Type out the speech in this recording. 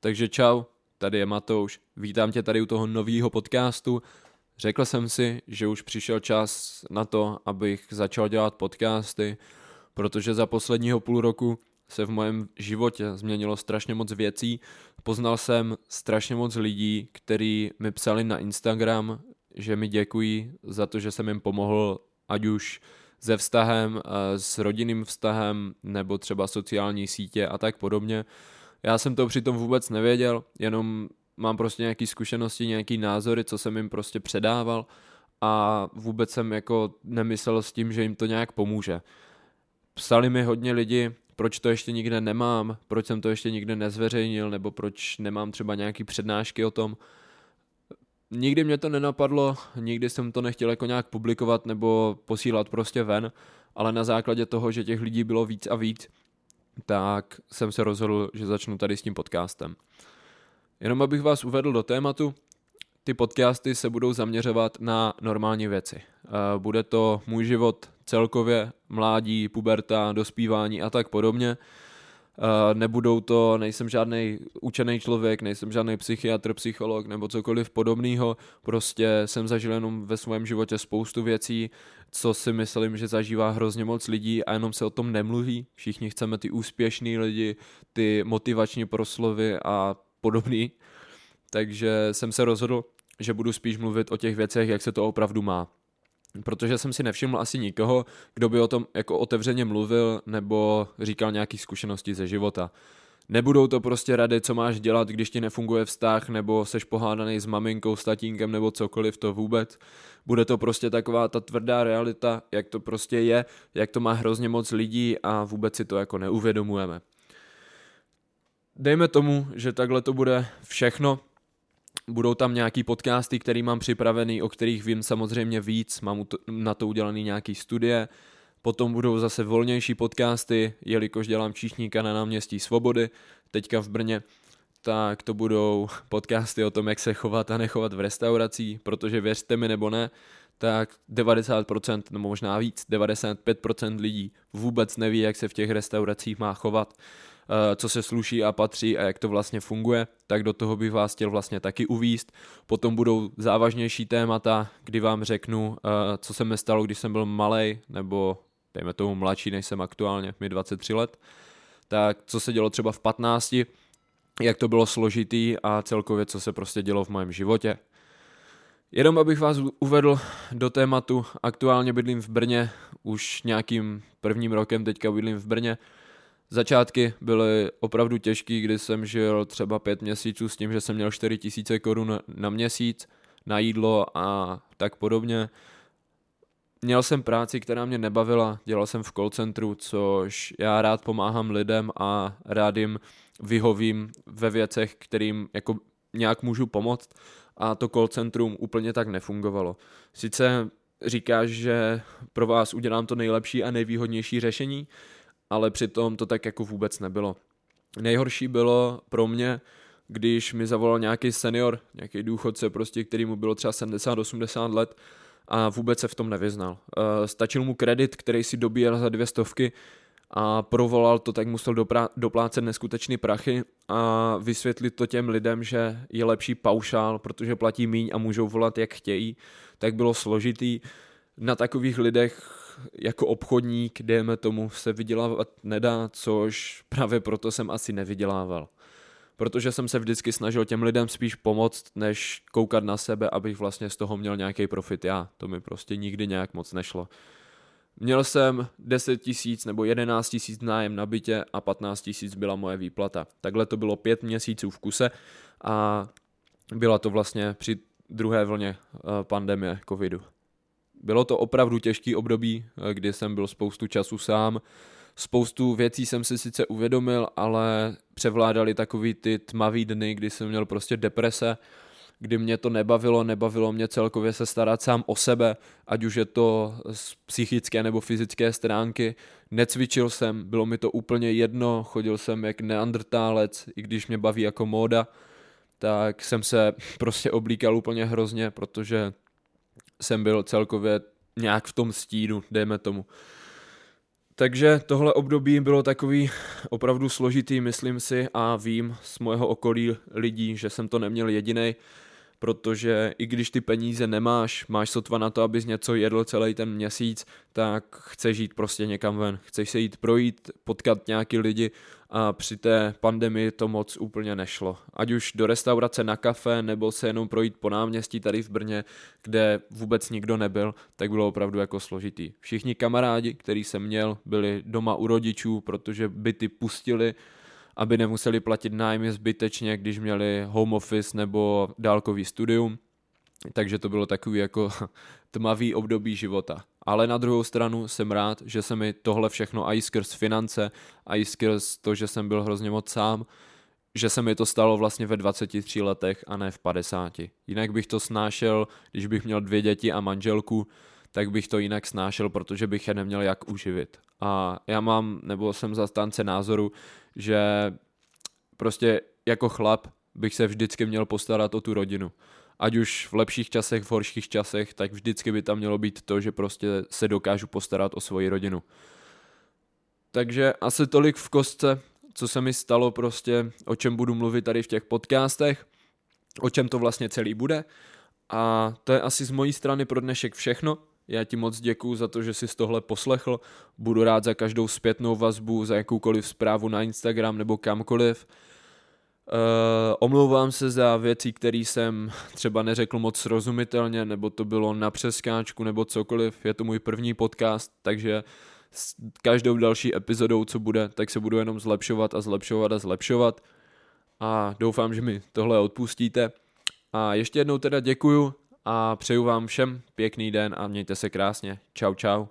Takže čau, tady je Matouš, vítám tě tady u toho nového podcastu. Řekl jsem si, že už přišel čas na to, abych začal dělat podcasty, protože za posledního půl roku se v mém životě změnilo strašně moc věcí. Poznal jsem strašně moc lidí, kteří mi psali na Instagram, že mi děkují za to, že jsem jim pomohl, ať už se vztahem, eh, s rodinným vztahem, nebo třeba sociální sítě a tak podobně. Já jsem to přitom vůbec nevěděl, jenom mám prostě nějaké zkušenosti, nějaký názory, co jsem jim prostě předával a vůbec jsem jako nemyslel s tím, že jim to nějak pomůže. Psali mi hodně lidi, proč to ještě nikde nemám, proč jsem to ještě nikde nezveřejnil, nebo proč nemám třeba nějaký přednášky o tom. Nikdy mě to nenapadlo, nikdy jsem to nechtěl jako nějak publikovat nebo posílat prostě ven, ale na základě toho, že těch lidí bylo víc a víc, tak jsem se rozhodl, že začnu tady s tím podcastem. Jenom abych vás uvedl do tématu, ty podcasty se budou zaměřovat na normální věci. Eh, bude to můj život celkově, mládí, puberta, dospívání a tak podobně. Eh, nebudou to, nejsem žádný učený člověk, nejsem žádný psychiatr, psycholog nebo cokoliv podobného, prostě jsem zažil jenom ve svém životě spoustu věcí, co si myslím, že zažívá hrozně moc lidí a jenom se o tom nemluví. Všichni chceme ty úspěšný lidi, ty motivační proslovy a podobný. Takže jsem se rozhodl, že budu spíš mluvit o těch věcech, jak se to opravdu má protože jsem si nevšiml asi nikoho, kdo by o tom jako otevřeně mluvil nebo říkal nějaké zkušenosti ze života. Nebudou to prostě rady, co máš dělat, když ti nefunguje vztah, nebo seš pohádaný s maminkou, s tatínkem, nebo cokoliv, to vůbec. Bude to prostě taková ta tvrdá realita, jak to prostě je, jak to má hrozně moc lidí a vůbec si to jako neuvědomujeme. Dejme tomu, že takhle to bude všechno, Budou tam nějaký podcasty, který mám připravený, o kterých vím samozřejmě víc, mám na to udělaný nějaký studie, potom budou zase volnější podcasty, jelikož dělám číšníka na náměstí Svobody, teďka v Brně, tak to budou podcasty o tom, jak se chovat a nechovat v restauracích, protože věřte mi nebo ne, tak 90% nebo možná víc, 95% lidí vůbec neví, jak se v těch restauracích má chovat. Eh, co se sluší a patří a jak to vlastně funguje, tak do toho bych vás chtěl vlastně taky uvíst. Potom budou závažnější témata, kdy vám řeknu, eh, co se mi stalo, když jsem byl malý, nebo dejme tomu mladší, než jsem aktuálně, mi 23 let, tak co se dělo třeba v 15, jak to bylo složitý a celkově, co se prostě dělo v mém životě. Jenom abych vás uvedl do tématu, aktuálně bydlím v Brně, už nějakým prvním rokem teďka bydlím v Brně, Začátky byly opravdu těžký, kdy jsem žil třeba pět měsíců s tím, že jsem měl 4 tisíce korun na měsíc na jídlo a tak podobně. Měl jsem práci, která mě nebavila, dělal jsem v call centru, což já rád pomáhám lidem a rád jim vyhovím ve věcech, kterým jako nějak můžu pomoct a to call centrum úplně tak nefungovalo. Sice říkáš, že pro vás udělám to nejlepší a nejvýhodnější řešení, ale přitom to tak jako vůbec nebylo. Nejhorší bylo pro mě, když mi zavolal nějaký senior, nějaký důchodce, prostě, který mu bylo třeba 70-80 let a vůbec se v tom nevyznal. Uh, stačil mu kredit, který si dobíjel za dvě stovky a provolal to, tak musel doprá- doplácet neskutečný prachy a vysvětlit to těm lidem, že je lepší paušál, protože platí míň a můžou volat jak chtějí, tak bylo složitý. Na takových lidech jako obchodník, dejme tomu, se vydělávat nedá, což právě proto jsem asi nevydělával. Protože jsem se vždycky snažil těm lidem spíš pomoct, než koukat na sebe, abych vlastně z toho měl nějaký profit já. To mi prostě nikdy nějak moc nešlo. Měl jsem 10 tisíc nebo 11 tisíc nájem na bytě a 15 tisíc byla moje výplata. Takhle to bylo pět měsíců v kuse a byla to vlastně při druhé vlně eh, pandemie covidu. Bylo to opravdu těžký období, eh, kdy jsem byl spoustu času sám. Spoustu věcí jsem si sice uvědomil, ale převládali takový ty tmavý dny, kdy jsem měl prostě deprese, kdy mě to nebavilo, nebavilo mě celkově se starat sám o sebe, ať už je to z psychické nebo fyzické stránky. Necvičil jsem, bylo mi to úplně jedno, chodil jsem jak neandrtálec, i když mě baví jako móda, tak jsem se prostě oblíkal úplně hrozně, protože jsem byl celkově nějak v tom stínu, dejme tomu. Takže tohle období bylo takový opravdu složitý, myslím si, a vím z mojeho okolí lidí, že jsem to neměl jediný, protože i když ty peníze nemáš, máš sotva na to, abys něco jedl celý ten měsíc, tak chceš jít prostě někam ven. Chceš se jít projít, potkat nějaký lidi a při té pandemii to moc úplně nešlo. Ať už do restaurace na kafe, nebo se jenom projít po náměstí tady v Brně, kde vůbec nikdo nebyl, tak bylo opravdu jako složitý. Všichni kamarádi, který jsem měl, byli doma u rodičů, protože byty pustili, aby nemuseli platit nájmy zbytečně, když měli home office nebo dálkový studium. Takže to bylo takový jako tmavý období života. Ale na druhou stranu jsem rád, že se mi tohle všechno i skrz finance, a i skrz to, že jsem byl hrozně moc sám, že se mi to stalo vlastně ve 23 letech a ne v 50. Jinak bych to snášel, když bych měl dvě děti a manželku, tak bych to jinak snášel, protože bych je neměl jak uživit. A já mám, nebo jsem zastánce názoru, že prostě jako chlap bych se vždycky měl postarat o tu rodinu. Ať už v lepších časech, v horších časech, tak vždycky by tam mělo být to, že prostě se dokážu postarat o svoji rodinu. Takže asi tolik v kostce, co se mi stalo prostě, o čem budu mluvit tady v těch podcastech, o čem to vlastně celý bude. A to je asi z mojí strany pro dnešek všechno. Já ti moc děkuju za to, že jsi tohle poslechl. Budu rád za každou zpětnou vazbu, za jakoukoliv zprávu na Instagram nebo kamkoliv. Uh, omlouvám se za věci, které jsem třeba neřekl moc srozumitelně, nebo to bylo na přeskáčku, nebo cokoliv. Je to můj první podcast, takže s každou další epizodou, co bude, tak se budu jenom zlepšovat a zlepšovat a zlepšovat. A doufám, že mi tohle odpustíte. A ještě jednou teda děkuju a přeju vám všem pěkný den a mějte se krásně. Čau, čau.